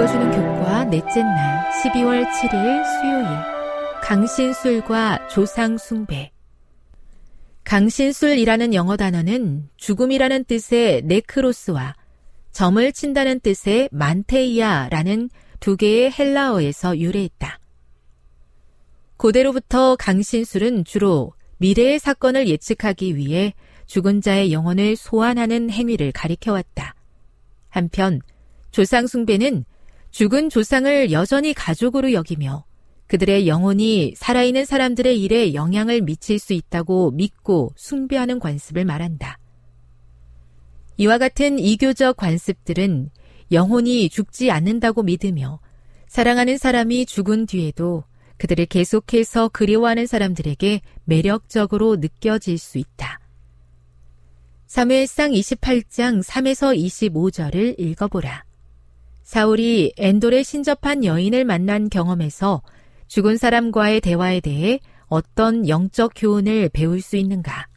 읽어주는 교과 넷째 날 12월 7일 수요일 강신술과 조상숭배 강신술이라는 영어 단어는 죽음이라는 뜻의 네크로스와 점을 친다는 뜻의 만테이아라는 두 개의 헬라어에서 유래했다. 고대로부터 강신술은 주로 미래의 사건을 예측하기 위해 죽은 자의 영혼을 소환하는 행위를 가리켜왔다. 한편 조상숭배는 죽은 조상을 여전히 가족으로 여기며 그들의 영혼이 살아있는 사람들의 일에 영향을 미칠 수 있다고 믿고 숭배하는 관습을 말한다. 이와 같은 이교적 관습들은 영혼이 죽지 않는다고 믿으며 사랑하는 사람이 죽은 뒤에도 그들을 계속해서 그리워하는 사람들에게 매력적으로 느껴질 수 있다. 사무엘상 28장 3에서 25절을 읽어보라. 사울이 엔돌에 신접한 여인을 만난 경험에서 죽은 사람과의 대화에 대해 어떤 영적 교훈을 배울 수 있는가?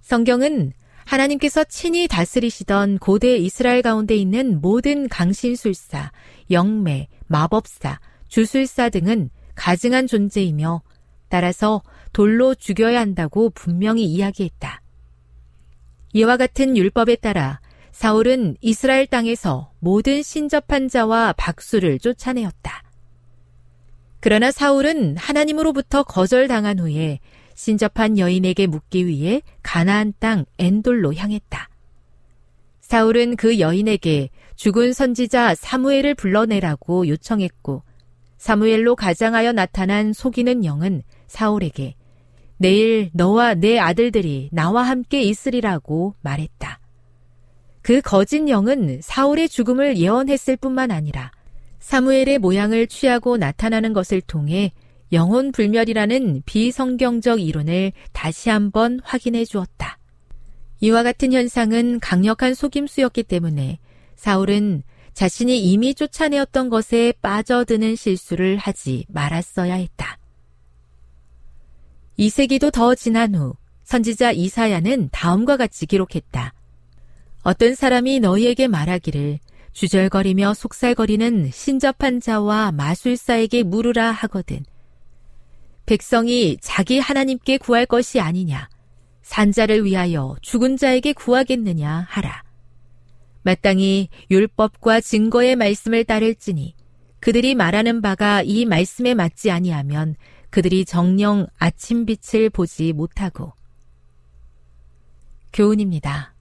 성경은 하나님께서 친히 다스리시던 고대 이스라엘 가운데 있는 모든 강신술사, 영매, 마법사, 주술사 등은 가증한 존재이며 따라서 돌로 죽여야 한다고 분명히 이야기했다. 이와 같은 율법에 따라 사울은 이스라엘 땅에서 모든 신접한 자와 박수를 쫓아내었다. 그러나 사울은 하나님으로부터 거절당한 후에 신접한 여인에게 묻기 위해 가나안 땅 엔돌로 향했다. 사울은 그 여인에게 죽은 선지자 사무엘을 불러내라고 요청했고 사무엘로 가장하여 나타난 속이는 영은 사울에게 내일 너와 내 아들들이 나와 함께 있으리라고 말했다. 그 거짓 영은 사울의 죽음을 예언했을 뿐만 아니라 사무엘의 모양을 취하고 나타나는 것을 통해 영혼 불멸이라는 비성경적 이론을 다시 한번 확인해 주었다. 이와 같은 현상은 강력한 속임수였기 때문에 사울은 자신이 이미 쫓아내었던 것에 빠져드는 실수를 하지 말았어야 했다. 이 세기도 더 지난 후 선지자 이사야는 다음과 같이 기록했다. 어떤 사람이 너희에게 말하기를 주절거리며 속살거리는 신접한 자와 마술사에게 물으라 하거든. 백성이 자기 하나님께 구할 것이 아니냐. 산자를 위하여 죽은 자에게 구하겠느냐 하라. 마땅히 율법과 증거의 말씀을 따를지니 그들이 말하는 바가 이 말씀에 맞지 아니하면 그들이 정령 아침빛을 보지 못하고 교훈입니다.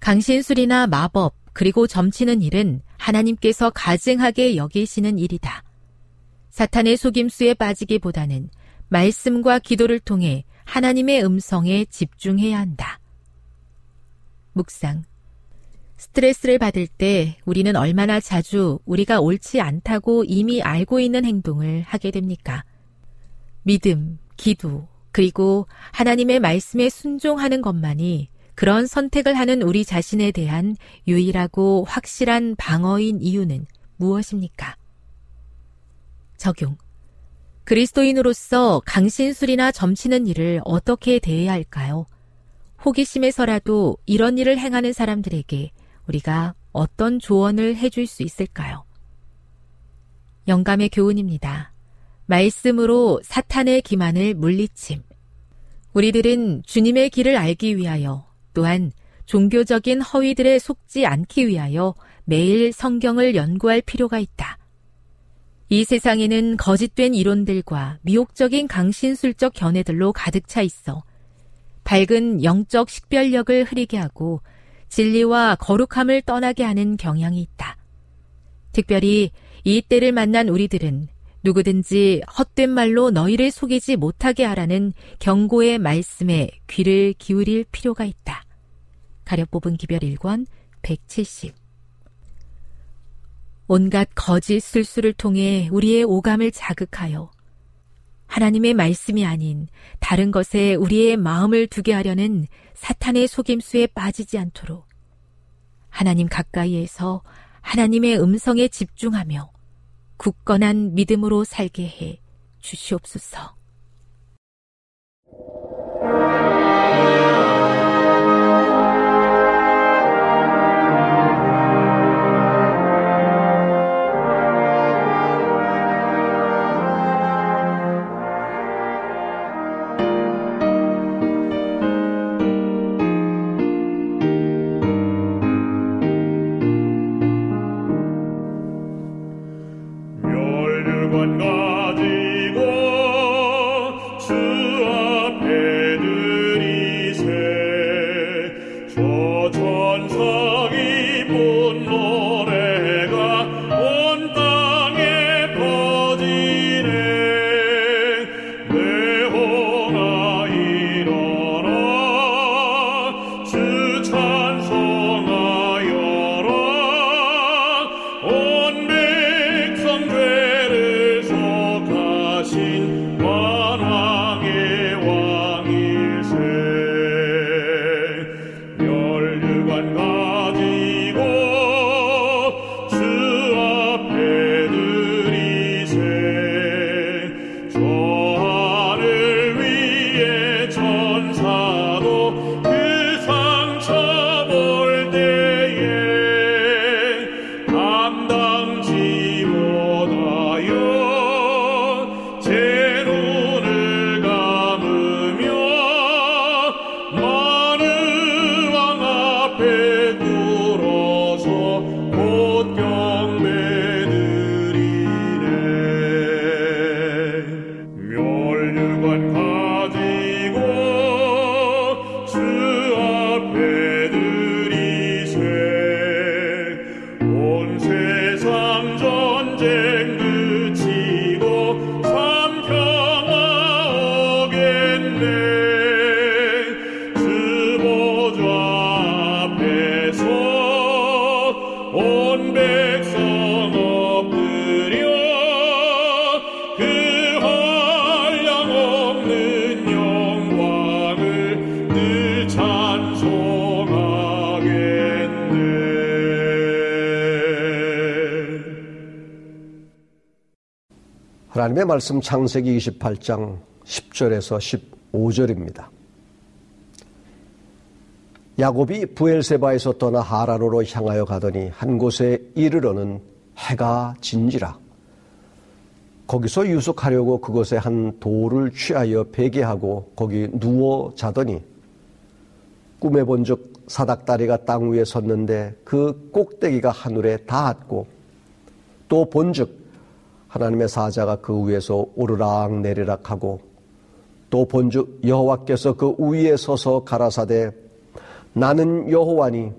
강신술이나 마법 그리고 점치는 일은 하나님께서 가증하게 여기시는 일이다. 사탄의 속임수에 빠지기보다는 말씀과 기도를 통해 하나님의 음성에 집중해야 한다. 묵상. 스트레스를 받을 때 우리는 얼마나 자주 우리가 옳지 않다고 이미 알고 있는 행동을 하게 됩니까? 믿음, 기도, 그리고 하나님의 말씀에 순종하는 것만이 그런 선택을 하는 우리 자신에 대한 유일하고 확실한 방어인 이유는 무엇입니까? 적용. 그리스도인으로서 강신술이나 점치는 일을 어떻게 대해야 할까요? 호기심에서라도 이런 일을 행하는 사람들에게 우리가 어떤 조언을 해줄 수 있을까요? 영감의 교훈입니다. 말씀으로 사탄의 기만을 물리침. 우리들은 주님의 길을 알기 위하여 또한 종교적인 허위들에 속지 않기 위하여 매일 성경을 연구할 필요가 있다. 이 세상에는 거짓된 이론들과 미혹적인 강신술적 견해들로 가득 차 있어 밝은 영적 식별력을 흐리게 하고 진리와 거룩함을 떠나게 하는 경향이 있다. 특별히 이 때를 만난 우리들은 누구든지 헛된 말로 너희를 속이지 못하게 하라는 경고의 말씀에 귀를 기울일 필요가 있다. 가려 뽑은 기별 1권 170 온갖 거짓 술수를 통해 우리의 오감을 자극하여 하나님의 말씀이 아닌 다른 것에 우리의 마음을 두게 하려는 사탄의 속임수에 빠지지 않도록 하나님 가까이에서 하나님의 음성에 집중하며 굳건한 믿음으로 살게 해 주시옵소서. 하나님의 말씀 창세기 28장 10절에서 15절입니다. 야곱이 부엘세바에서 떠나 하라로로 향하여 가더니 한 곳에 이르러는 해가 진지라. 거기서 유숙하려고 그곳에 한 돌을 취하여 베개하고 거기 누워 자더니 꿈에 본즉 사닥다리가 땅 위에 섰는데 그 꼭대기가 하늘에 닿았고 또 본즉 하나님의 사자가 그 위에서 오르락 내리락 하고 또 본즉 여호와께서 그 위에 서서 가라사대 나는 여호와니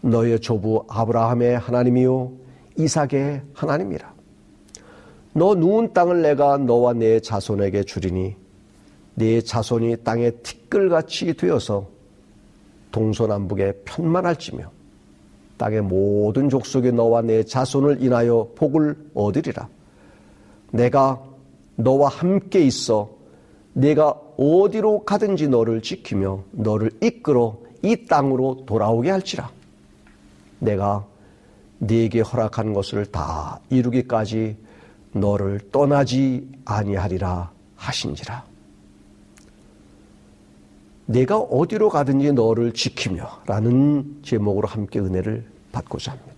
너의 조부 아브라함의 하나님이요 이삭의 하나님이라 너 누운 땅을 내가 너와 내 자손에게 주리니 네 자손이 땅에 티끌같이 되어서 동서남북에 편만할지며 땅의 모든 족속이 너와 내 자손을 인하여 복을 얻으리라. 내가 너와 함께 있어 내가 어디로 가든지 너를 지키며 너를 이끌어 이 땅으로 돌아오게 할지라. 내가 네게 허락한 것을 다 이루기까지 너를 떠나지 아니하리라 하신지라. 내가 어디로 가든지 너를 지키며 라는 제목으로 함께 은혜를 받고자 합니다.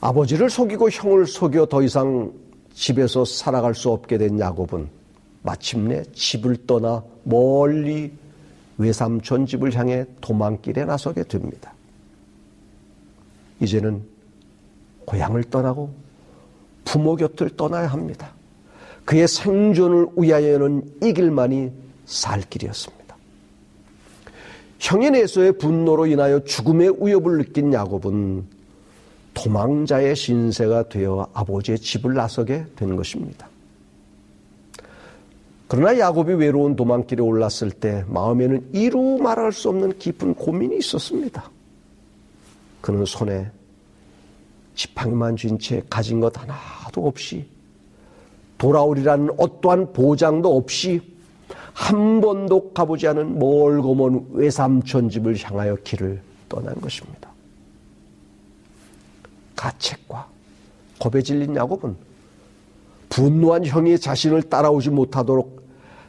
아버지를 속이고 형을 속여 더 이상 집에서 살아갈 수 없게 된 야곱은 마침내 집을 떠나 멀리 외삼촌 집을 향해 도망길에 나서게 됩니다. 이제는 고향을 떠나고 부모 곁을 떠나야 합니다. 그의 생존을 위하여는 이 길만이 살 길이었습니다. 형의 내서의 분노로 인하여 죽음의 위협을 느낀 야곱은 도망자의 신세가 되어 아버지의 집을 나서게 된 것입니다. 그러나 야곱이 외로운 도망길에 올랐을 때 마음에는 이루 말할 수 없는 깊은 고민이 있었습니다. 그는 손에 지팡이만 쥔 채 가진 것 하나도 없이 돌아오리라는 어떠한 보장도 없이 한 번도 가보지 않은 멀고 먼 외삼촌 집을 향하여 길을 떠난 것입니다. 가책과 겁에 질린 야곱은 분노한 형이 자신을 따라오지 못하도록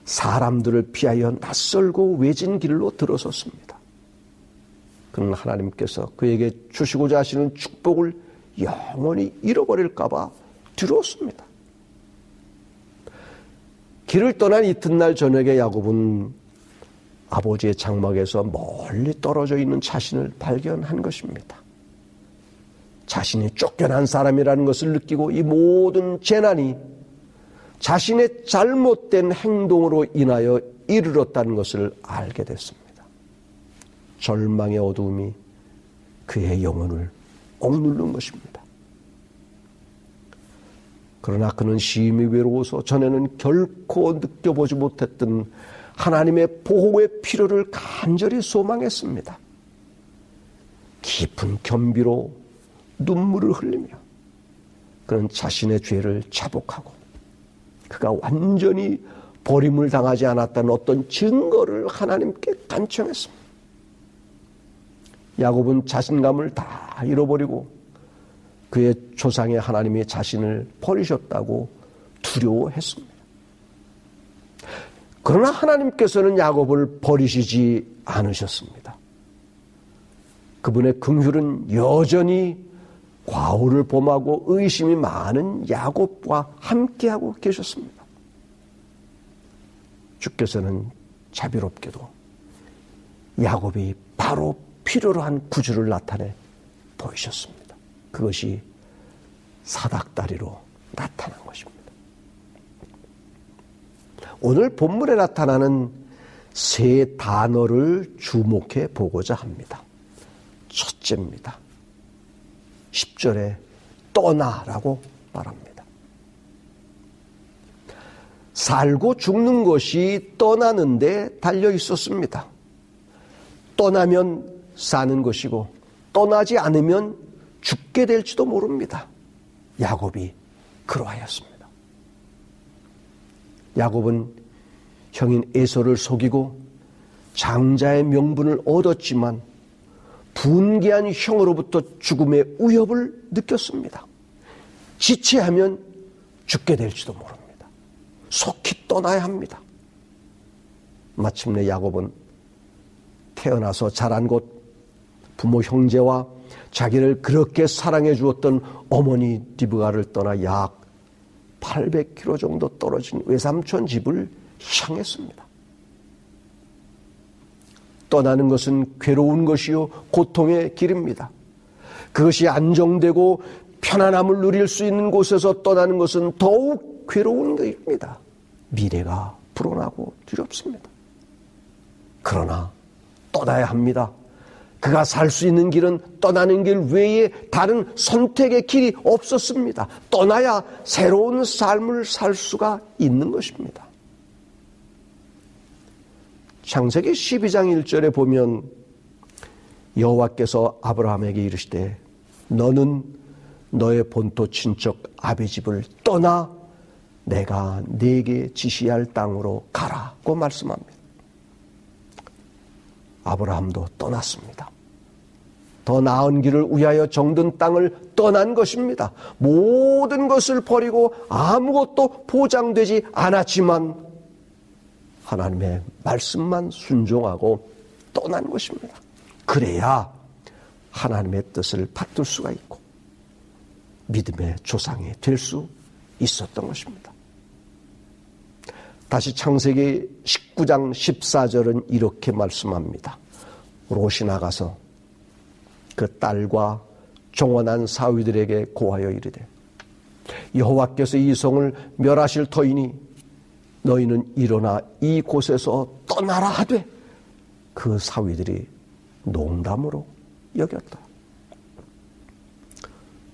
사람들을 피하여 낯설고 외진 길로 들어섰습니다. 그는 하나님께서 그에게 주시고자 하시는 축복을 영원히 잃어버릴까봐 두려웠습니다. 길을 떠난 이튿날 저녁에 야곱은 아버지의 장막에서 멀리 떨어져 있는 자신을 발견한 것입니다. 자신이 쫓겨난 사람이라는 것을 느끼고 이 모든 재난이 자신의 잘못된 행동으로 인하여 이르렀다는 것을 알게 됐습니다. 절망의 어두움이 그의 영혼을 억누른 것입니다. 그러나 그는 심히 외로워서 전에는 결코 느껴보지 못했던 하나님의 보호의 필요를 간절히 소망했습니다. 깊은 겸비로 눈물을 흘리며 그는 자신의 죄를 자복하고 그가 완전히 버림을 당하지 않았다는 어떤 증거를 하나님께 간청했습니다. 야곱은 자신감을 다 잃어버리고 그의 조상의 하나님이 자신을 버리셨다고 두려워했습니다. 그러나 하나님께서는 야곱을 버리시지 않으셨습니다. 그분의 긍휼은 여전히 과오를 범하고 의심이 많은 야곱과 함께하고 계셨습니다. 주께서는 자비롭게도 야곱이 바로 필요로 한 구주를 나타내 보이셨습니다. 그것이 사닥다리로 나타난 것입니다. 오늘 본문에 나타나는 세 단어를 주목해 보고자 합니다. 첫째입니다. 10절에 떠나라고 말합니다. 살고 죽는 것이 떠나는데 달려 있었습니다. 떠나면 사는 것이고 떠나지 않으면 죽게 될지도 모릅니다. 야곱이 그러하였습니다. 야곱은 형인 에서를 속이고 장자의 명분을 얻었지만 분개한 형으로부터 죽음의 위협을 느꼈습니다. 지체하면 죽게 될지도 모릅니다. 속히 떠나야 합니다. 마침내 야곱은 태어나서 자란 곳 부모 형제와 자기를 그렇게 사랑해 주었던 어머니 디브가를 떠나 약 800km 정도 떨어진 외삼촌 집을 향했습니다. 떠나는 것은 괴로운 것이요 고통의 길입니다. 그것이 안정되고 편안함을 누릴 수 있는 곳에서 떠나는 것은 더욱 괴로운 것입니다. 미래가 불온하고 두렵습니다. 그러나 떠나야 합니다. 그가 살 수 있는 길은 떠나는 길 외에 다른 선택의 길이 없었습니다. 떠나야 새로운 삶을 살 수가 있는 것입니다. 창세기 12장 1절에 보면 여호와께서 아브라함에게 이르시되 너는 너의 본토 친척 아비 집을 떠나 내가 네게 지시할 땅으로 가라고 말씀합니다. 아브라함도 떠났습니다. 더 나은 길을 위하여 정든 땅을 떠난 것입니다. 모든 것을 버리고 아무것도 보장되지 않았지만 하나님의 말씀만 순종하고 떠난 것입니다. 그래야 하나님의 뜻을 받들 수가 있고 믿음의 조상이 될 수 있었던 것입니다. 다시 창세기 19장 14절은 이렇게 말씀합니다. 롯이 나가서 그 딸과 종원한 사위들에게 고하여 이르되 여호와께서 이 성을 멸하실 터이니 너희는 일어나 이 곳에서 떠나라 하되 그 사위들이 농담으로 여겼다.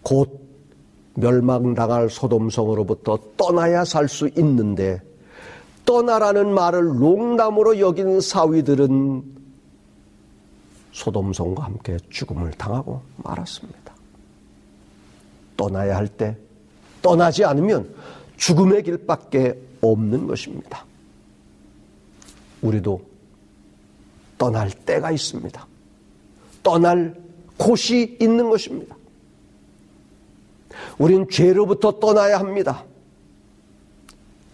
곧 멸망당할 소돔성으로부터 떠나야 살 수 있는데 떠나라는 말을 농담으로 여긴 사위들은 소돔성과 함께 죽음을 당하고 말았습니다. 떠나야 할 때 떠나지 않으면 죽음의 길밖에 없는 것입니다. 우리도 떠날 때가 있습니다. 떠날 곳이 있는 것입니다. 우린 죄로부터 떠나야 합니다.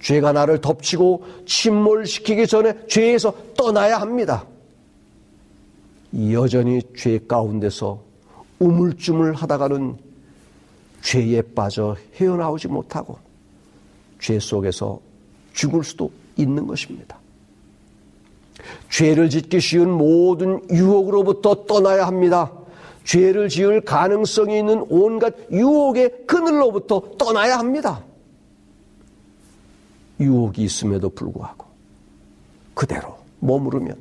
죄가 나를 덮치고 침몰시키기 전에 죄에서 떠나야 합니다. 여전히 죄 가운데서 우물쭈물 하다가는 죄에 빠져 헤어나오지 못하고 죄 속에서 죽을 수도 있는 것입니다. 죄를 짓기 쉬운 모든 유혹으로부터 떠나야 합니다. 죄를 지을 가능성이 있는 온갖 유혹의 그늘로부터 떠나야 합니다. 유혹이 있음에도 불구하고 그대로 머무르면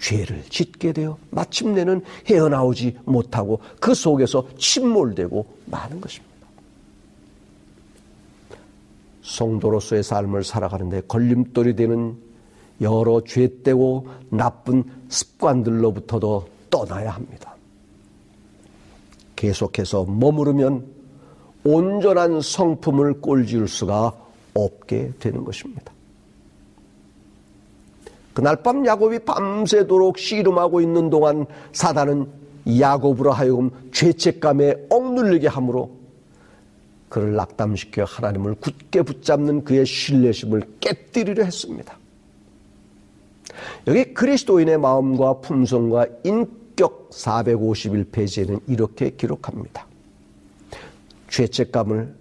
죄를 짓게 되어 마침내는 헤어나오지 못하고 그 속에서 침몰되고 마는 것입니다. 성도로서의 삶을 살아가는데 걸림돌이 되는 여러 죄되고 나쁜 습관들로부터도 떠나야 합니다. 계속해서 머무르면 온전한 성품을 꼴지을 수가 없게 되는 것입니다. 그날 밤 야곱이 밤새도록 씨름하고 있는 동안 사단은 야곱으로 하여금 죄책감에 억눌리게 하므로 그를 낙담시켜 하나님을 굳게 붙잡는 그의 신뢰심을 깨뜨리려 했습니다. 여기 그리스도인의 마음과 품성과 인격 451페이지에는 이렇게 기록합니다. 죄책감을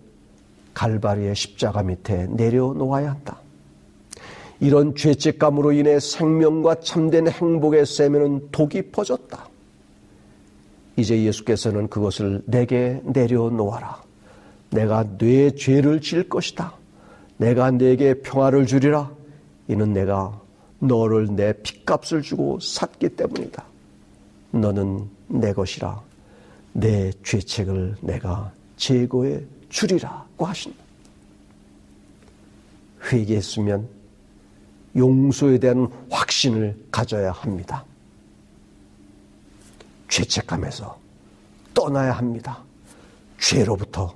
갈바리의 십자가 밑에 내려놓아야 한다. 이런 죄책감으로 인해 생명과 참된 행복의 셈에는 독이 퍼졌다. 이제 예수께서는 그것을 내게 내려놓아라. 내가 뇌 죄를 질 것이다. 내가 내게 평화를 주리라. 이는 내가 너를 내 핏값을 주고 샀기 때문이다. 너는 내 것이라. 내 죄책을 내가 제거해 주리라고 하신다. 회개했으면 용서에 대한 확신을 가져야 합니다. 죄책감에서 떠나야 합니다. 죄로부터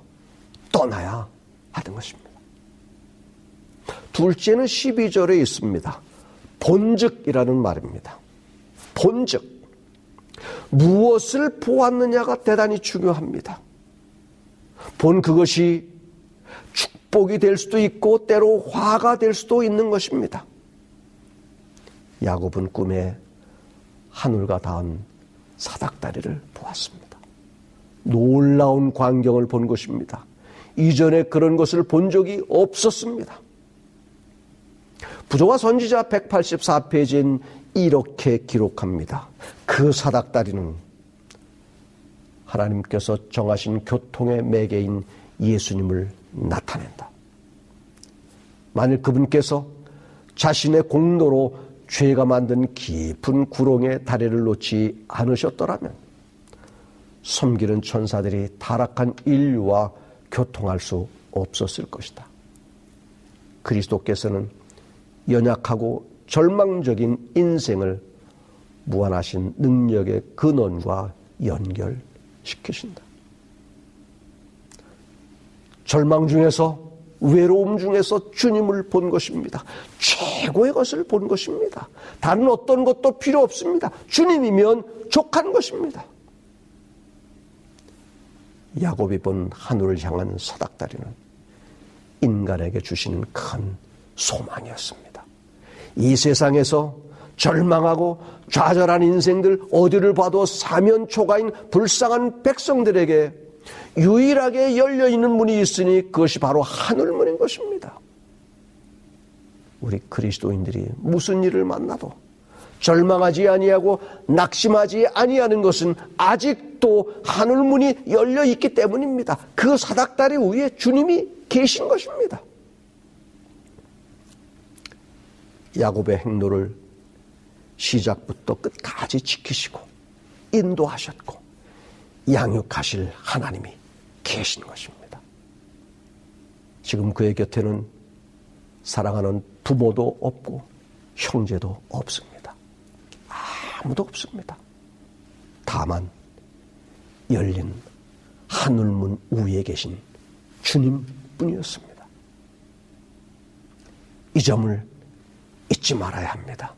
떠나야 하는 것입니다. 둘째는 12절에 있습니다. 본즉이라는 말입니다. 본즉. 무엇을 보았느냐가 대단히 중요합니다. 본 그것이 축복이 될 수도 있고 때로 화가 될 수도 있는 것입니다. 야곱은 꿈에 하늘과 닿은 사닥다리를 보았습니다. 놀라운 광경을 본 것입니다. 이전에 그런 것을 본 적이 없었습니다. 부조와 선지자 184페이지엔 이렇게 기록합니다. 그 사닥다리는 하나님께서 정하신 교통의 매개인 예수님을 나타낸다. 만일 그분께서 자신의 공로로 죄가 만든 깊은 구렁에 다리를 놓지 않으셨더라면 섬기는 천사들이 타락한 인류와 교통할 수 없었을 것이다. 그리스도께서는 연약하고 절망적인 인생을 무한하신 능력의 근원과 연결시키신다. 절망 중에서 외로움 중에서 주님을 본 것입니다. 최고의 것을 본 것입니다. 다른 어떤 것도 필요 없습니다. 주님이면 족한 것입니다. 야곱이 본 하늘을 향한 서닥다리는 인간에게 주시는 큰 소망이었습니다. 이 세상에서 절망하고 좌절한 인생들 어디를 봐도 사면초가인 불쌍한 백성들에게 유일하게 열려 있는 문이 있으니 그것이 바로 하늘문인 것입니다. 우리 그리스도인들이 무슨 일을 만나도 절망하지 아니하고 낙심하지 아니하는 것은 아직도 하늘문이 열려 있기 때문입니다. 그 사닥다리 위에 주님이 계신 것입니다. 야곱의 행로를 시작부터 끝까지 지키시고 인도하셨고 양육하실 하나님이 계신 것입니다. 지금 그의 곁에는 사랑하는 부모도 없고 형제도 없습니다. 아무도 없습니다. 다만 열린 하늘문 위에 계신 주님 뿐이었습니다. 이 점을 잊지 말아야 합니다.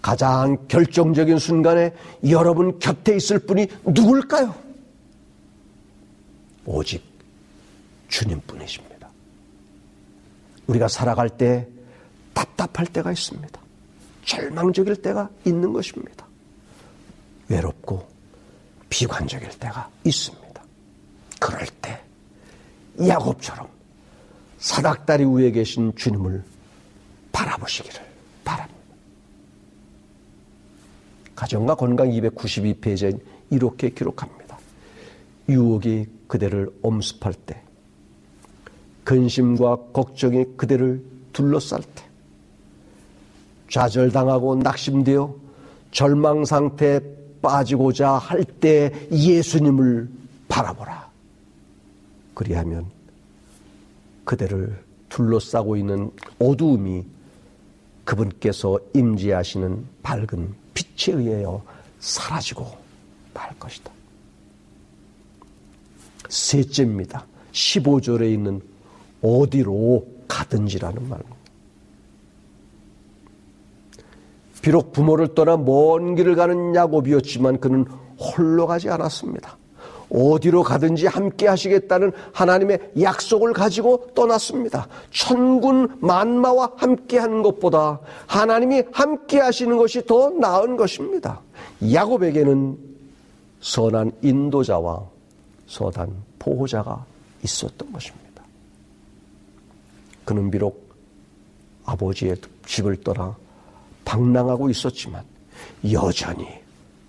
가장 결정적인 순간에 여러분 곁에 있을 분이 누굴까요? 오직 주님 뿐이십니다. 우리가 살아갈 때 답답할 때가 있습니다. 절망적일 때가 있는 것입니다. 외롭고 비관적일 때가 있습니다. 그럴 때 야곱처럼 사닥다리 위에 계신 주님을 바라보시기를 바랍니다. 가정과 건강 292페이지에 이렇게 기록합니다. 유혹이 그대를 엄습할 때, 근심과 걱정이 그대를 둘러쌀 때, 좌절당하고 낙심되어 절망 상태에 빠지고자 할 때 예수님을 바라보라. 그리하면 그대를 둘러싸고 있는 어두움이 그분께서 임재하시는 밝은 빛에 의하여 사라지고 말 것이다. 셋째입니다. 15절에 있는 어디로 가든지라는 말입니다. 비록 부모를 떠나 먼 길을 가는 야곱이었지만 그는 홀로 가지 않았습니다. 어디로 가든지 함께 하시겠다는 하나님의 약속을 가지고 떠났습니다. 천군 만마와 함께 하는 것보다 하나님이 함께 하시는 것이 더 나은 것입니다. 야곱에게는 선한 인도자와 선한 보호자가 있었던 것입니다. 그는 비록 아버지의 집을 떠나 방랑하고 있었지만 여전히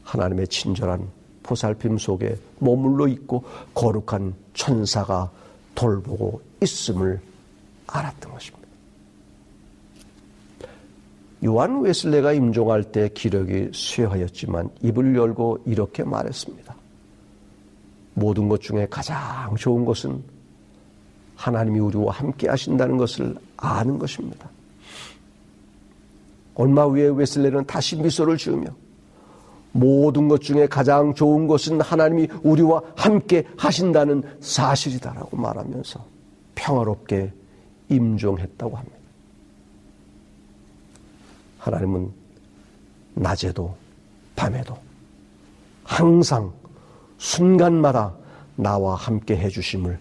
하나님의 친절한 보살핌 속에 머물러 있고 거룩한 천사가 돌보고 있음을 알았던 것입니다. 요한 웨슬레가 임종할 때 기력이 쇠하였지만 입을 열고 이렇게 말했습니다. 모든 것 중에 가장 좋은 것은 하나님이 우리와 함께 하신다는 것을 아는 것입니다. 얼마 후에 웨슬레는 다시 미소를 지으며 모든 것 중에 가장 좋은 것은 하나님이 우리와 함께 하신다는 사실이다라고 말하면서 평화롭게 임종했다고 합니다. 하나님은 낮에도 밤에도 항상 순간마다 나와 함께 해주심을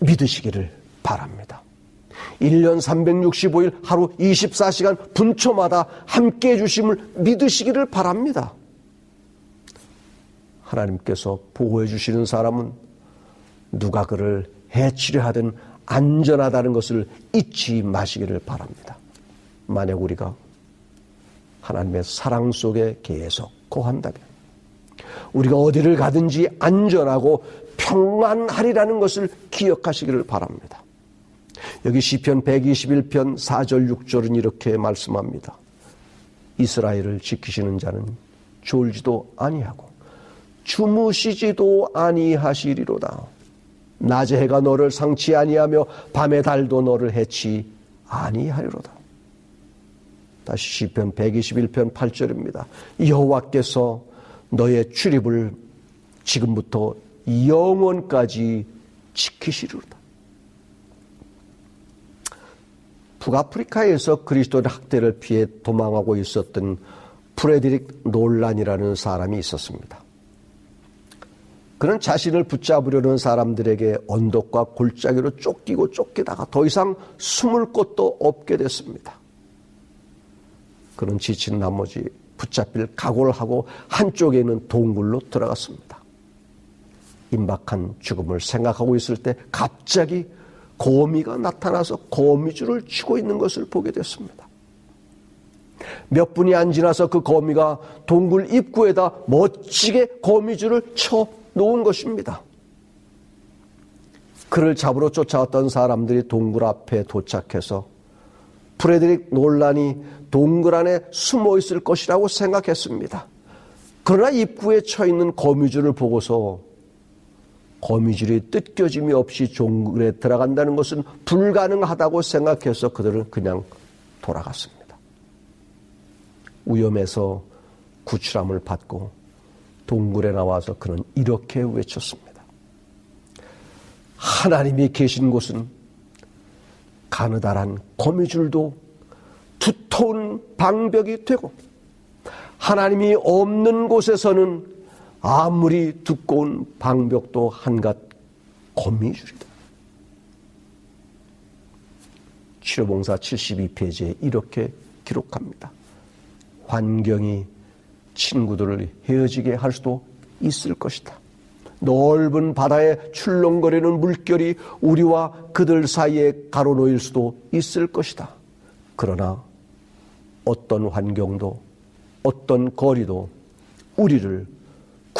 믿으시기를 바랍니다. 1년 365일 하루 24시간 분초마다 함께 해주심을 믿으시기를 바랍니다. 하나님께서 보호해 주시는 사람은 누가 그를 해치려 하든 안전하다는 것을 잊지 마시기를 바랍니다. 만약 우리가 하나님의 사랑 속에 계속 거한다면 우리가 어디를 가든지 안전하고 평안하리라는 것을 기억하시기를 바랍니다. 여기 시편 121편 4절 6절은 이렇게 말씀합니다. 이스라엘을 지키시는 자는 졸지도 아니하고 주무시지도 아니하시리로다. 낮에 해가 너를 상치 아니하며 밤에 달도 너를 해치 아니하리로다. 다시 시편 121편 8절입니다. 여호와께서 너의 출입을 지금부터 영원까지 지키시리로다. 북아프리카에서 그리스도의 학대를 피해 도망하고 있었던 프레드릭 놀란이라는 사람이 있었습니다. 그는 자신을 붙잡으려는 사람들에게 언덕과 골짜기로 쫓기고 쫓기다가 더 이상 숨을 곳도 없게 됐습니다. 그는 지친 나머지 붙잡힐 각오를 하고 한쪽에 있는 동굴로 들어갔습니다. 임박한 죽음을 생각하고 있을 때 갑자기 거미가 나타나서 거미줄을 치고 있는 것을 보게 됐습니다. 몇 분이 안 지나서 그 거미가 동굴 입구에다 멋지게 거미줄을 쳐 놓은 것입니다. 그를 잡으러 쫓아왔던 사람들이 동굴 앞에 도착해서 프레드릭 논란이 동굴 안에 숨어 있을 것이라고 생각했습니다. 그러나 입구에 쳐 있는 거미줄을 보고서 거미줄이 뜯겨짐이 없이 종굴에 들어간다는 것은 불가능하다고 생각해서 그들은 그냥 돌아갔습니다. 위험해서 구출함을 받고 동굴에 나와서 그는 이렇게 외쳤습니다. 하나님이 계신 곳은 가느다란 거미줄도 두터운 방벽이 되고 하나님이 없는 곳에서는 아무리 두꺼운 방벽도 한갓 거미 줄이다. 치료봉사 72페이지에 이렇게 기록합니다. 환경이 친구들을 헤어지게 할 수도 있을 것이다. 넓은 바다에 출렁거리는 물결이 우리와 그들 사이에 가로놓일 수도 있을 것이다. 그러나 어떤 환경도 어떤 거리도 우리를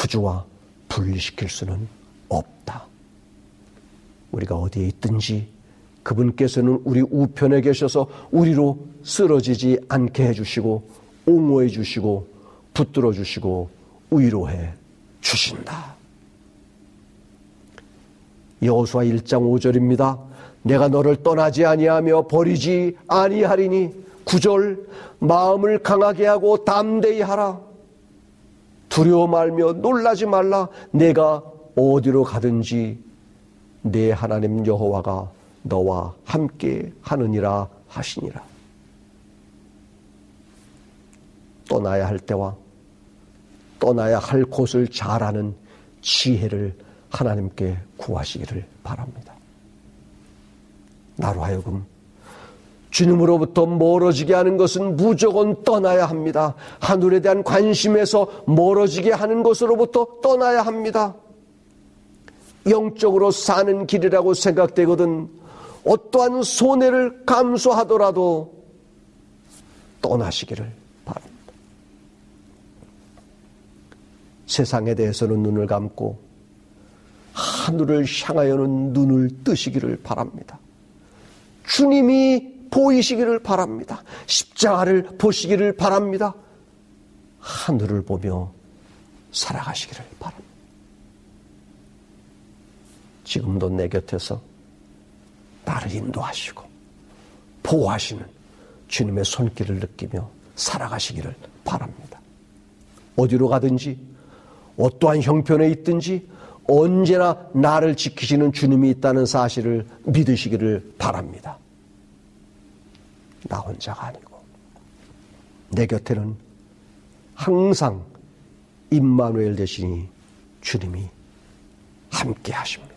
구주와 분리시킬 수는 없다. 우리가 어디에 있든지 그분께서는 우리 우편에 계셔서 우리로 쓰러지지 않게 해주시고 옹호해 주시고 붙들어 주시고 위로해 주신다. 여호수아 1장 5절입니다. 내가 너를 떠나지 아니하며 버리지 아니하리니 구절 마음을 강하게 하고 담대히 하라. 두려워 말며 놀라지 말라. 내가 어디로 가든지 내 하나님 여호와가 너와 함께 하느니라 하시니라. 떠나야 할 때와 떠나야 할 곳을 잘 아는 지혜를 하나님께 구하시기를 바랍니다. 나로 하여금 주님으로부터 멀어지게 하는 것은 무조건 떠나야 합니다. 하늘에 대한 관심에서 멀어지게 하는 것으로부터 떠나야 합니다. 영적으로 사는 길이라고 생각되거든 어떠한 손해를 감수하더라도 떠나시기를 바랍니다. 세상에 대해서는 눈을 감고 하늘을 향하여는 눈을 뜨시기를 바랍니다. 주님이 보이시기를 바랍니다. 십자가를 보시기를 바랍니다. 하늘을 보며 살아가시기를 바랍니다. 지금도 내 곁에서 나를 인도하시고 보호하시는 주님의 손길을 느끼며 살아가시기를 바랍니다. 어디로 가든지 어떠한 형편에 있든지 언제나 나를 지키시는 주님이 있다는 사실을 믿으시기를 바랍니다. 나 혼자가 아니고 내 곁에는 항상 임마누엘 되시니 주님이 함께 하십니다.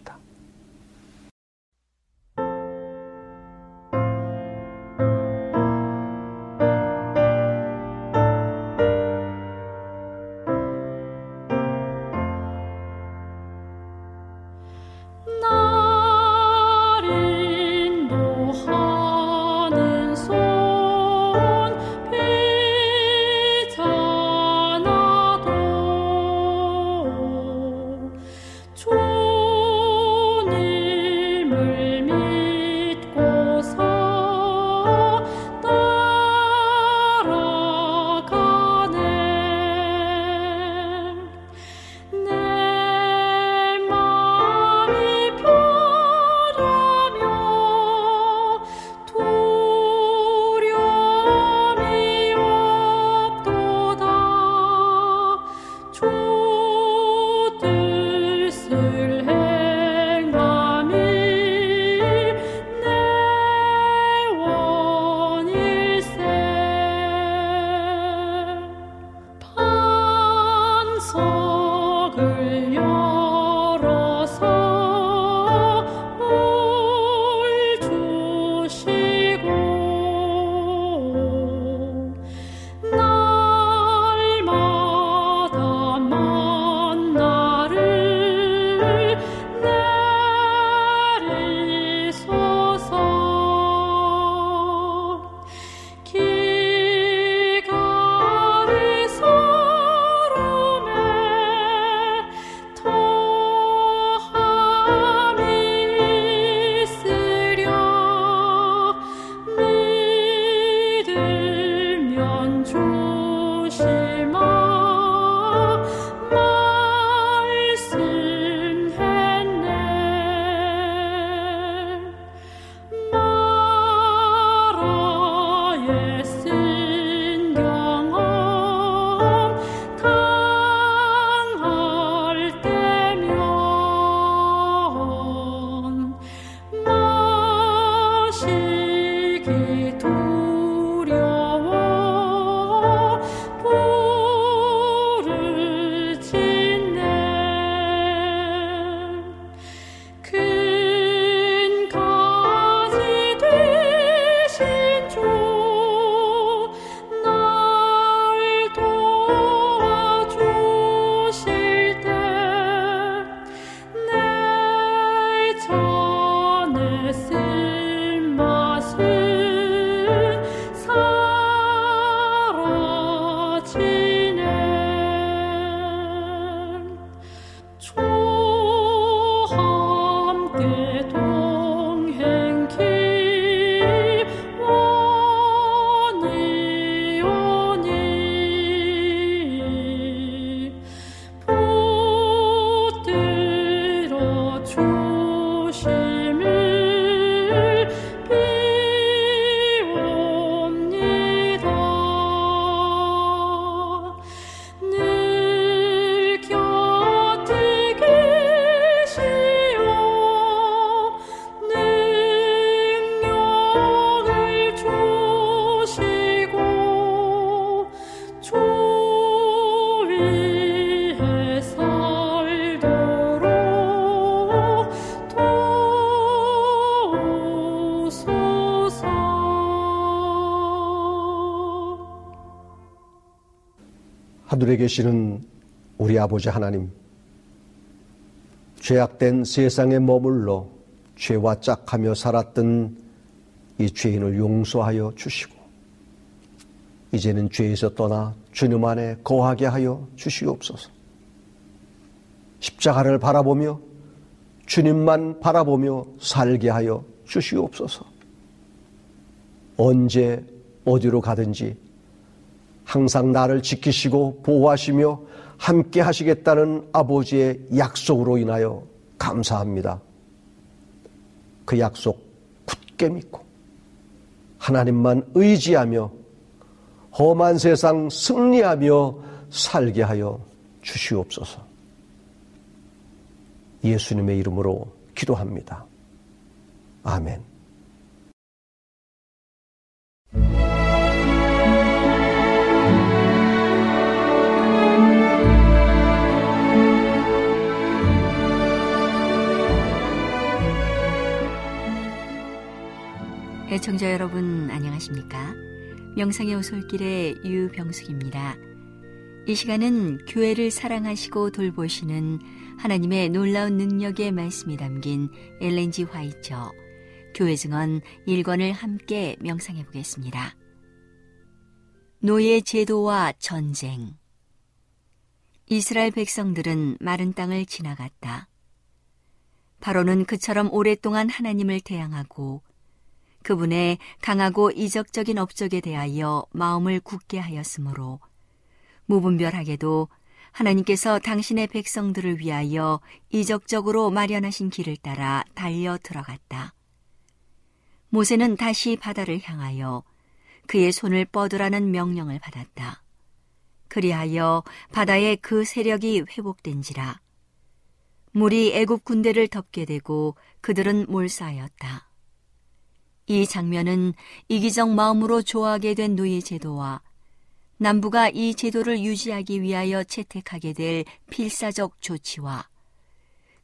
하늘에 계시는 우리 아버지 하나님, 죄악된 세상에 머물러 죄와 짝하며 살았던 이 죄인을 용서하여 주시고, 이제는 죄에서 떠나 주님 안에 거하게 하여 주시옵소서. 십자가를 바라보며 주님만 바라보며 살게 하여 주시옵소서. 언제 어디로 가든지 항상 나를 지키시고 보호하시며 함께 하시겠다는 아버지의 약속으로 인하여 감사합니다. 그 약속 굳게 믿고 하나님만 의지하며 험한 세상 승리하며 살게 하여 주시옵소서. 예수님의 이름으로 기도합니다. 아멘. 애청자 여러분 안녕하십니까? 명상의 오솔길의 유병숙입니다. 이 시간은 교회를 사랑하시고 돌보시는 하나님의 놀라운 능력의 말씀이 담긴 엘렌지 화이처 교회 증언 1권을 함께 명상해 보겠습니다. 노예 제도와 전쟁 이스라엘 백성들은 마른 땅을 지나갔다. 바로는 그처럼 오랫동안 하나님을 대항하고 그분의 강하고 이적적인 업적에 대하여 마음을 굳게 하였으므로 무분별하게도 하나님께서 당신의 백성들을 위하여 이적적으로 마련하신 길을 따라 달려 들어갔다. 모세는 다시 바다를 향하여 그의 손을 뻗으라는 명령을 받았다. 그리하여 바다에 그 세력이 회복된지라. 물이 애굽 군대를 덮게 되고 그들은 몰사하였다. 이 장면은 이기적 마음으로 좋아하게 된 노예 제도와 남부가 이 제도를 유지하기 위하여 채택하게 될 필사적 조치와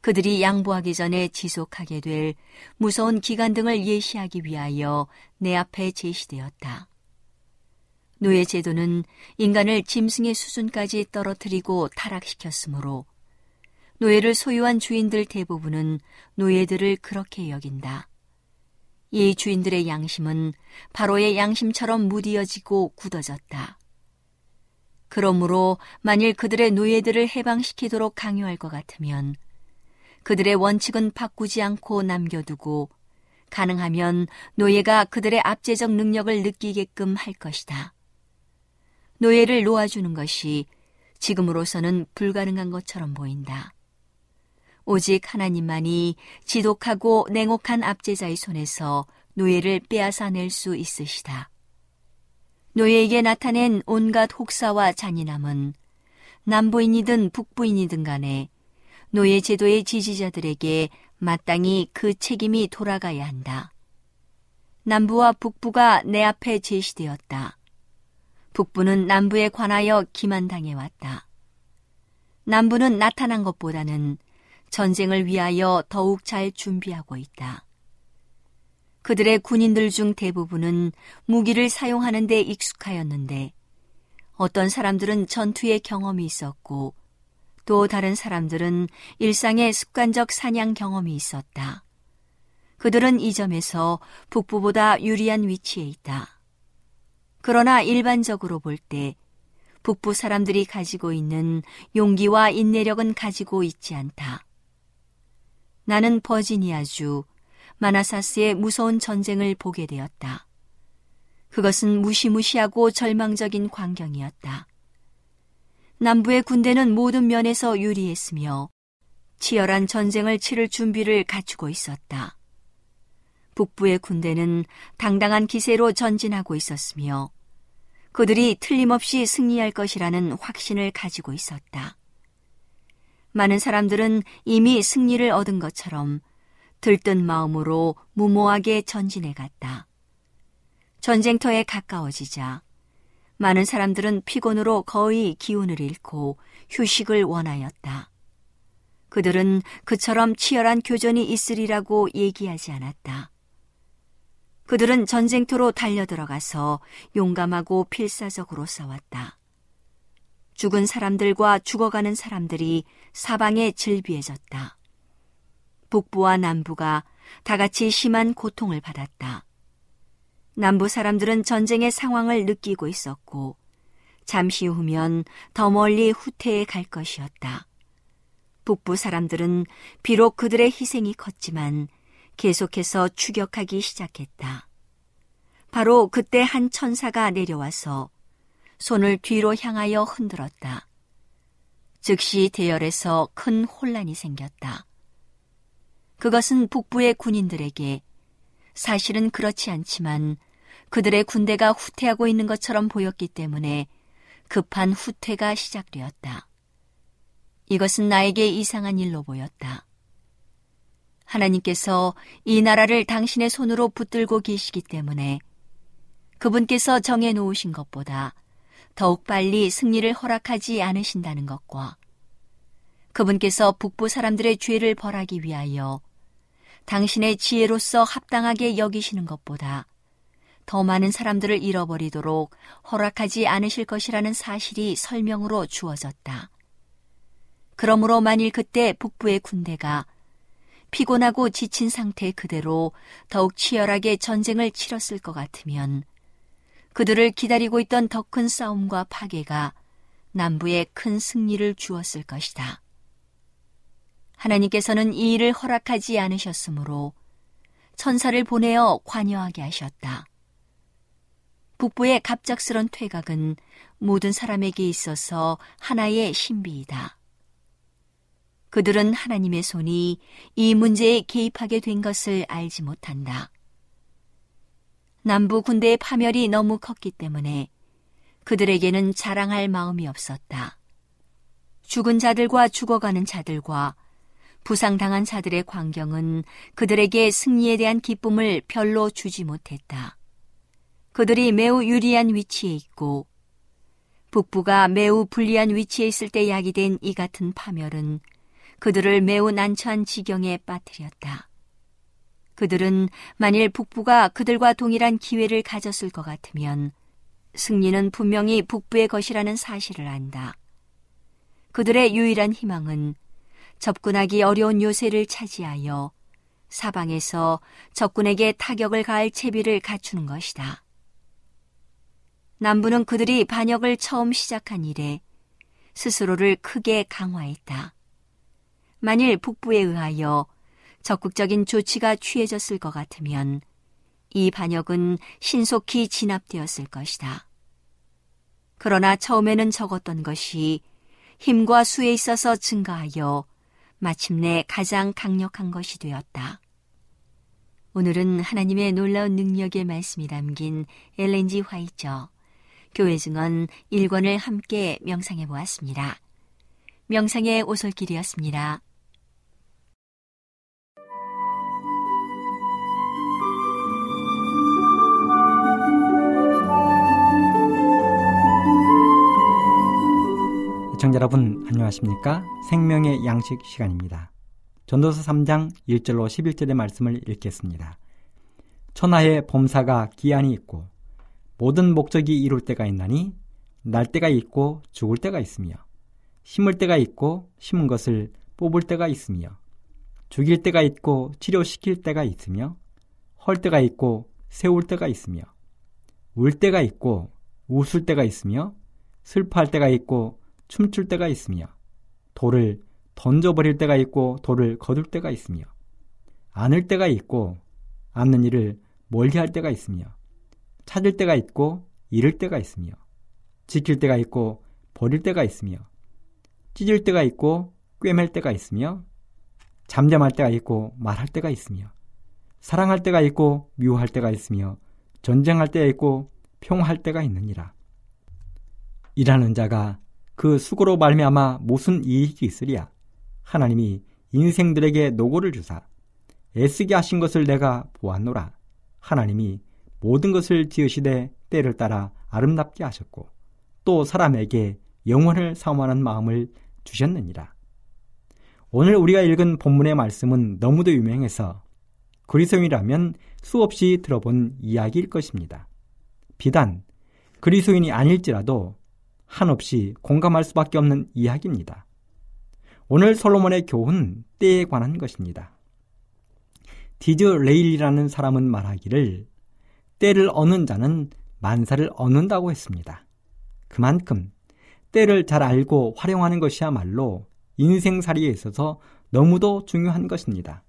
그들이 양보하기 전에 지속하게 될 무서운 기간 등을 예시하기 위하여 내 앞에 제시되었다. 노예 제도는 인간을 짐승의 수준까지 떨어뜨리고 타락시켰으므로 노예를 소유한 주인들 대부분은 노예들을 그렇게 여긴다. 이 주인들의 양심은 바로의 양심처럼 무디어지고 굳어졌다. 그러므로 만일 그들의 노예들을 해방시키도록 강요할 것 같으면 그들의 원칙은 바꾸지 않고 남겨두고 가능하면 노예가 그들의 압제적 능력을 느끼게끔 할 것이다. 노예를 놓아주는 것이 지금으로서는 불가능한 것처럼 보인다. 오직 하나님만이 지독하고 냉혹한 압제자의 손에서 노예를 빼앗아낼 수 있으시다. 노예에게 나타낸 온갖 혹사와 잔인함은 남부인이든 북부인이든 간에 노예 제도의 지지자들에게 마땅히 그 책임이 돌아가야 한다. 남부와 북부가 내 앞에 제시되었다. 북부는 남부에 관하여 기만당해 왔다. 남부는 나타난 것보다는 전쟁을 위하여 더욱 잘 준비하고 있다. 그들의 군인들 중 대부분은 무기를 사용하는 데 익숙하였는데 어떤 사람들은 전투의 경험이 있었고 또 다른 사람들은 일상의 습관적 사냥 경험이 있었다. 그들은 이 점에서 북부보다 유리한 위치에 있다. 그러나 일반적으로 볼 때 북부 사람들이 가지고 있는 용기와 인내력은 가지고 있지 않다. 나는 버지니아주 마나사스의 무서운 전쟁을 보게 되었다. 그것은 무시무시하고 절망적인 광경이었다. 남부의 군대는 모든 면에서 유리했으며 치열한 전쟁을 치를 준비를 갖추고 있었다. 북부의 군대는 당당한 기세로 전진하고 있었으며 그들이 틀림없이 승리할 것이라는 확신을 가지고 있었다. 많은 사람들은 이미 승리를 얻은 것처럼 들뜬 마음으로 무모하게 전진해 갔다. 전쟁터에 가까워지자 많은 사람들은 피곤으로 거의 기운을 잃고 휴식을 원하였다. 그들은 그처럼 치열한 교전이 있으리라고 얘기하지 않았다. 그들은 전쟁터로 달려 들어가서 용감하고 필사적으로 싸웠다. 죽은 사람들과 죽어가는 사람들이 사방에 질비해졌다. 북부와 남부가 다 같이 심한 고통을 받았다. 남부 사람들은 전쟁의 상황을 느끼고 있었고, 잠시 후면 더 멀리 후퇴해 갈 것이었다. 북부 사람들은 비록 그들의 희생이 컸지만 계속해서 추격하기 시작했다. 바로 그때 한 천사가 내려와서 손을 뒤로 향하여 흔들었다. 즉시 대열에서 큰 혼란이 생겼다. 그것은 북부의 군인들에게 사실은 그렇지 않지만 그들의 군대가 후퇴하고 있는 것처럼 보였기 때문에 급한 후퇴가 시작되었다. 이것은 나에게 이상한 일로 보였다. 하나님께서 이 나라를 당신의 손으로 붙들고 계시기 때문에 그분께서 정해 놓으신 것보다 더욱 빨리 승리를 허락하지 않으신다는 것과 그분께서 북부 사람들의 죄를 벌하기 위하여 당신의 지혜로서 합당하게 여기시는 것보다 더 많은 사람들을 잃어버리도록 허락하지 않으실 것이라는 사실이 설명으로 주어졌다. 그러므로 만일 그때 북부의 군대가 피곤하고 지친 상태 그대로 더욱 치열하게 전쟁을 치렀을 것 같으면 그들을 기다리고 있던 더 큰 싸움과 파괴가 남부에 큰 승리를 주었을 것이다. 하나님께서는 이 일을 허락하지 않으셨으므로 천사를 보내어 관여하게 하셨다. 북부의 갑작스런 퇴각은 모든 사람에게 있어서 하나의 신비이다. 그들은 하나님의 손이 이 문제에 개입하게 된 것을 알지 못한다. 남부 군대의 파멸이 너무 컸기 때문에 그들에게는 자랑할 마음이 없었다. 죽은 자들과 죽어가는 자들과 부상당한 자들의 광경은 그들에게 승리에 대한 기쁨을 별로 주지 못했다. 그들이 매우 유리한 위치에 있고 북부가 매우 불리한 위치에 있을 때 야기된 이 같은 파멸은 그들을 매우 난처한 지경에 빠뜨렸다. 그들은 만일 북부가 그들과 동일한 기회를 가졌을 것 같으면 승리는 분명히 북부의 것이라는 사실을 안다. 그들의 유일한 희망은 접근하기 어려운 요새를 차지하여 사방에서 적군에게 타격을 가할 채비를 갖추는 것이다. 남부는 그들이 반역을 처음 시작한 이래 스스로를 크게 강화했다. 만일 북부에 의하여 적극적인 조치가 취해졌을 것 같으면 이 반역은 신속히 진압되었을 것이다. 그러나 처음에는 적었던 것이 힘과 수에 있어서 증가하여 마침내 가장 강력한 것이 되었다. 오늘은 하나님의 놀라운 능력의 말씀이 담긴 엘렌지 화이처 교회 증언 1권을 함께 명상해 보았습니다. 명상의 오솔길이었습니다. 시청자 여러분 안녕하십니까? 생명의 양식 시간입니다. 전도서 3장 1절로 11절의 말씀을 읽겠습니다. 천하의 범사가 기한이 있고 모든 목적이 이룰 때가 있나니 날 때가 있고 죽을 때가 있으며 심을 때가 있고 심은 것을 뽑을 때가 있으며 죽일 때가 있고 치료시킬 때가 있으며 헐 때가 있고 세울 때가 있으며 울 때가 있고 웃을 때가 있으며 슬퍼할 때가 있고 춤출 때가 있으며 돌을 던져버릴 때가 있고 돌을 거둘 때가 있으며 안을 때가 있고 않는 일을 멀리 할 때가 있으며 찾을 때가 있고 잃을 때가 있으며 지킬 때가 있고 버릴 때가 있으며 찢을 때가 있고 꿰맬 때가 있으며 잠잠할 때가 있고 말할 때가 있으며 사랑할 때가 있고 미워할 때가 있으며 전쟁할 때가 있고 평화할 때가 있느니라. 일하는 자가 그 수고로 말미암아 무슨 이익이 있으랴 하나님이 인생들에게 노고를 주사 애쓰게 하신 것을 내가 보았노라. 하나님이 모든 것을 지으시되 때를 따라 아름답게 하셨고 또 사람에게 영원을 사모하는 마음을 주셨느니라. 오늘 우리가 읽은 본문의 말씀은 너무도 유명해서 그리스도인이라면 수없이 들어본 이야기일 것입니다. 비단 그리스도인이 아닐지라도 한없이 공감할 수밖에 없는 이야기입니다. 오늘 솔로몬의 교훈은 때에 관한 것입니다. 디즈 레일이라는 사람은 말하기를 때를 얻는 자는 만사를 얻는다고 했습니다. 그만큼 때를 잘 알고 활용하는 것이야말로 인생살이에 있어서 너무도 중요한 것입니다.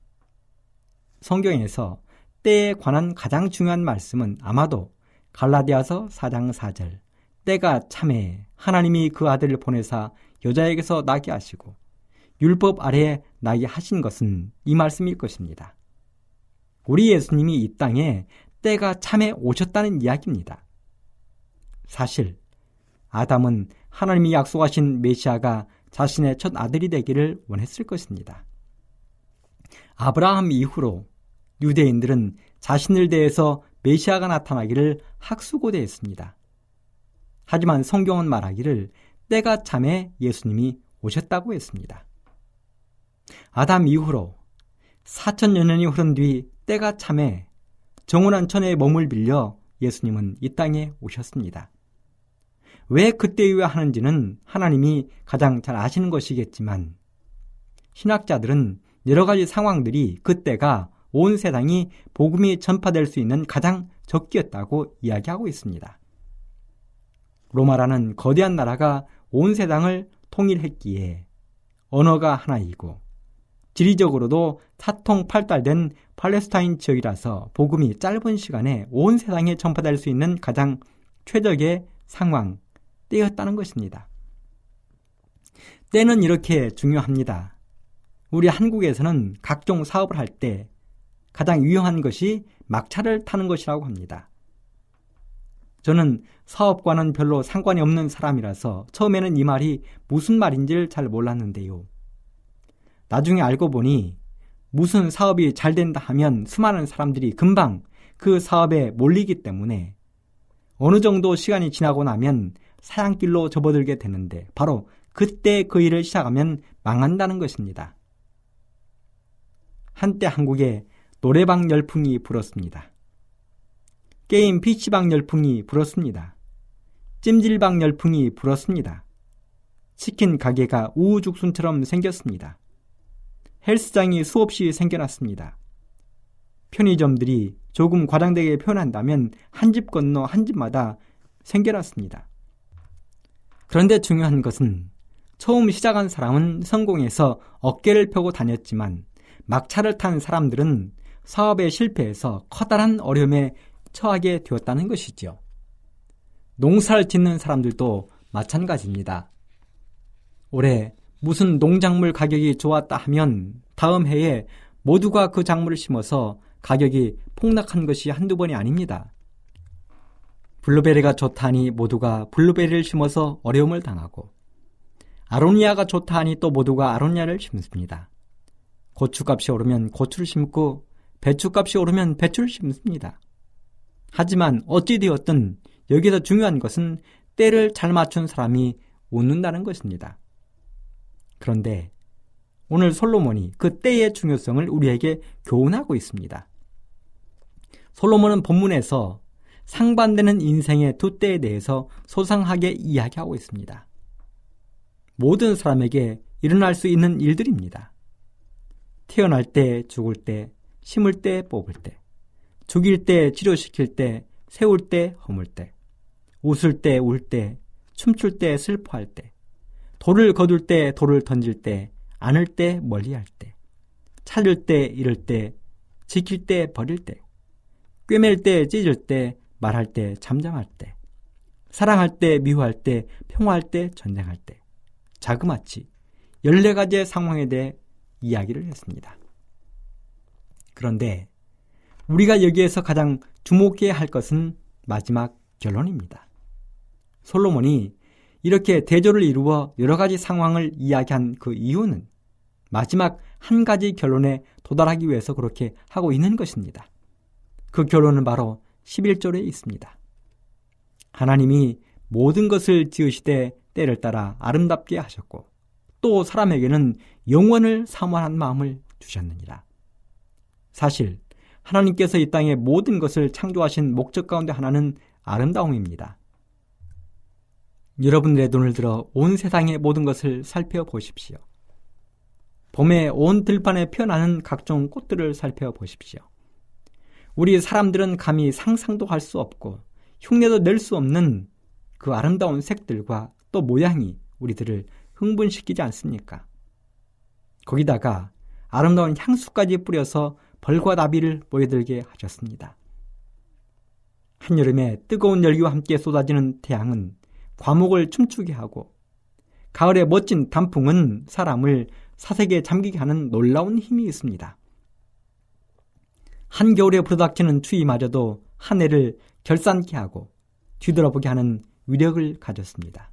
성경에서 때에 관한 가장 중요한 말씀은 아마도 갈라디아서 4장 4절 때가 참에 하나님이 그 아들을 보내사 여자에게서 나게 하시고 율법 아래에 나게 하신 것은 이 말씀일 것입니다. 우리 예수님이 이 땅에 때가 참에 오셨다는 이야기입니다. 사실 아담은 하나님이 약속하신 메시아가 자신의 첫 아들이 되기를 원했을 것입니다. 아브라함 이후로 유대인들은 자신을 대해서 메시아가 나타나기를 학수고대했습니다. 하지만 성경은 말하기를 때가 참에 예수님이 오셨다고 했습니다. 아담 이후로 4천여 년이 흐른 뒤 때가 참에 정원한 천의 몸을 빌려 예수님은 이 땅에 오셨습니다. 왜 그때여야 하는지는 하나님이 가장 잘 아시는 것이겠지만 신학자들은 여러 가지 상황들이 그때가 온 세상이 복음이 전파될 수 있는 가장 적기였다고 이야기하고 있습니다. 로마라는 거대한 나라가 온 세상을 통일했기에 언어가 하나이고 지리적으로도 사통팔달된 팔레스타인 지역이라서 복음이 짧은 시간에 온 세상에 전파될 수 있는 가장 최적의 상황, 때였다는 것입니다. 때는 이렇게 중요합니다. 우리 한국에서는 각종 사업을 할 때 가장 유용한 것이 막차를 타는 것이라고 합니다. 저는 사업과는 별로 상관이 없는 사람이라서 처음에는 이 말이 무슨 말인지를 잘 몰랐는데요. 나중에 알고 보니 무슨 사업이 잘 된다 하면 수많은 사람들이 금방 그 사업에 몰리기 때문에 어느 정도 시간이 지나고 나면 사양길로 접어들게 되는데 바로 그때 그 일을 시작하면 망한다는 것입니다. 한때 한국에 노래방 열풍이 불었습니다. 게임 PC방 열풍이 불었습니다. 찜질방 열풍이 불었습니다. 치킨 가게가 우후죽순처럼 생겼습니다. 헬스장이 수없이 생겨났습니다. 편의점들이 조금 과장되게 표현한다면 한 집 건너 한 집마다 생겨났습니다. 그런데 중요한 것은 처음 시작한 사람은 성공해서 어깨를 펴고 다녔지만 막차를 탄 사람들은 사업에 실패해서 커다란 어려움에 처하게 되었다는 것이죠. 농사를 짓는 사람들도 마찬가지입니다. 올해 무슨 농작물 가격이 좋았다 하면 다음 해에 모두가 그 작물을 심어서 가격이 폭락한 것이 한두 번이 아닙니다. 블루베리가 좋다니 모두가 블루베리를 심어서 어려움을 당하고 아로니아가 좋다니 또 모두가 아로니아를 심습니다. 고추값이 오르면 고추를 심고 배추값이 오르면 배추를 심습니다. 하지만 어찌 되었든 여기서 중요한 것은 때를 잘 맞춘 사람이 웃는다는 것입니다. 그런데 오늘 솔로몬이 그 때의 중요성을 우리에게 교훈하고 있습니다. 솔로몬은 본문에서 상반되는 인생의 두 때에 대해서 소상하게 이야기하고 있습니다. 모든 사람에게 일어날 수 있는 일들입니다. 태어날 때, 죽을 때, 심을 때, 뽑을 때, 죽일 때, 치료시킬 때, 세울 때, 허물 때, 웃을 때, 울 때, 춤출 때, 슬퍼할 때, 돌을 거둘 때, 돌을 던질 때, 안을 때, 멀리할 때, 찾을 때, 잃을 때, 지킬 때, 버릴 때, 꿰맬 때, 찢을 때, 말할 때, 잠잠할 때, 사랑할 때, 미워할 때, 평화할 때, 전쟁할 때, 자그마치 14가지의 상황에 대해 이야기를 했습니다. 그런데 우리가 여기에서 가장 주목해야 할 것은 마지막 결론입니다. 솔로몬이 이렇게 대조를 이루어 여러 가지 상황을 이야기한 그 이유는 마지막 한 가지 결론에 도달하기 위해서 그렇게 하고 있는 것입니다. 그 결론은 바로 11절에 있습니다. 하나님이 모든 것을 지으시되 때를 따라 아름답게 하셨고 또 사람에게는 영원을 사모하는 마음을 주셨느니라. 사실 하나님께서 이 땅의 모든 것을 창조하신 목적 가운데 하나는 아름다움입니다. 여러분들의 눈을 들어 온 세상의 모든 것을 살펴보십시오. 봄에 온 들판에 피어나는 각종 꽃들을 살펴보십시오. 우리 사람들은 감히 상상도 할 수 없고 흉내도 낼 수 없는 그 아름다운 색들과 또 모양이 우리들을 흥분시키지 않습니까? 거기다가 아름다운 향수까지 뿌려서 벌과 나비를 모여들게 하셨습니다. 한여름에 뜨거운 열기와 함께 쏟아지는 태양은 과목을 춤추게 하고 가을의 멋진 단풍은 사람을 사색에 잠기게 하는 놀라운 힘이 있습니다. 한겨울에 불어닥치는 추위마저도 한 해를 결산케 하고 뒤돌아보게 하는 위력을 가졌습니다.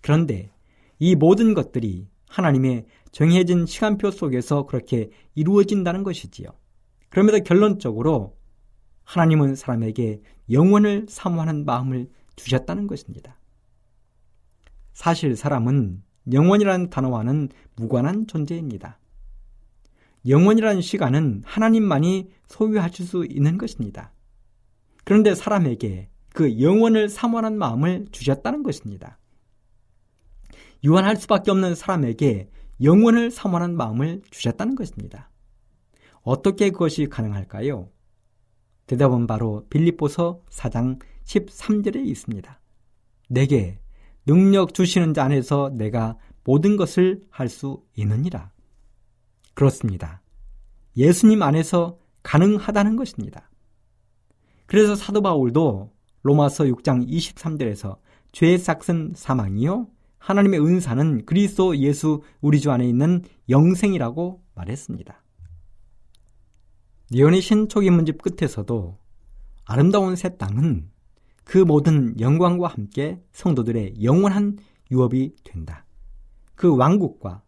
그런데 이 모든 것들이 하나님의 정해진 시간표 속에서 그렇게 이루어진다는 것이지요. 그러면서 결론적으로 하나님은 사람에게 영원을 사모하는 마음을 주셨다는 것입니다. 사실 사람은 영원이라는 단어와는 무관한 존재입니다. 영원이라는 시간은 하나님만이 소유하실 수 있는 것입니다. 그런데 사람에게 그 영원을 사모하는 마음을 주셨다는 것입니다. 유한할 수밖에 없는 사람에게 영원을 사모하는 마음을 주셨다는 것입니다. 어떻게 그것이 가능할까요? 대답은 바로 빌립보서 4장 13절에 있습니다. 내게 능력 주시는 자 안에서 내가 모든 것을 할 수 있느니라. 그렇습니다. 예수님 안에서 가능하다는 것입니다. 그래서 사도 바울도 로마서 6장 23절에서 죄의 싹은 사망이요 하나님의 은사는 그리스도 예수 우리 주 안에 있는 영생이라고 말했습니다. 니온의 신초기 문집 끝에서도 아름다운 새 땅은 그 모든 영광과 함께 성도들의 영원한 유업이 된다. 그 왕국과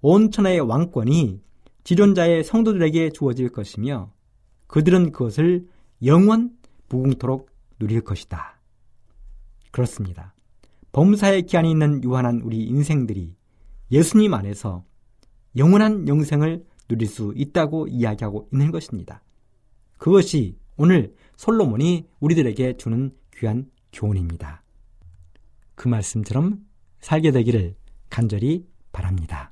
온 천하의 왕권이 지존자의 성도들에게 주어질 것이며 그들은 그것을 영원 무궁토록 누릴 것이다. 그렇습니다. 범사의 기한이 있는 유한한 우리 인생들이 예수님 안에서 영원한 영생을 누릴 수 있다고 이야기하고 있는 것입니다. 그것이 오늘 솔로몬이 우리들에게 주는 귀한 교훈입니다. 그 말씀처럼 살게 되기를 간절히 바랍니다.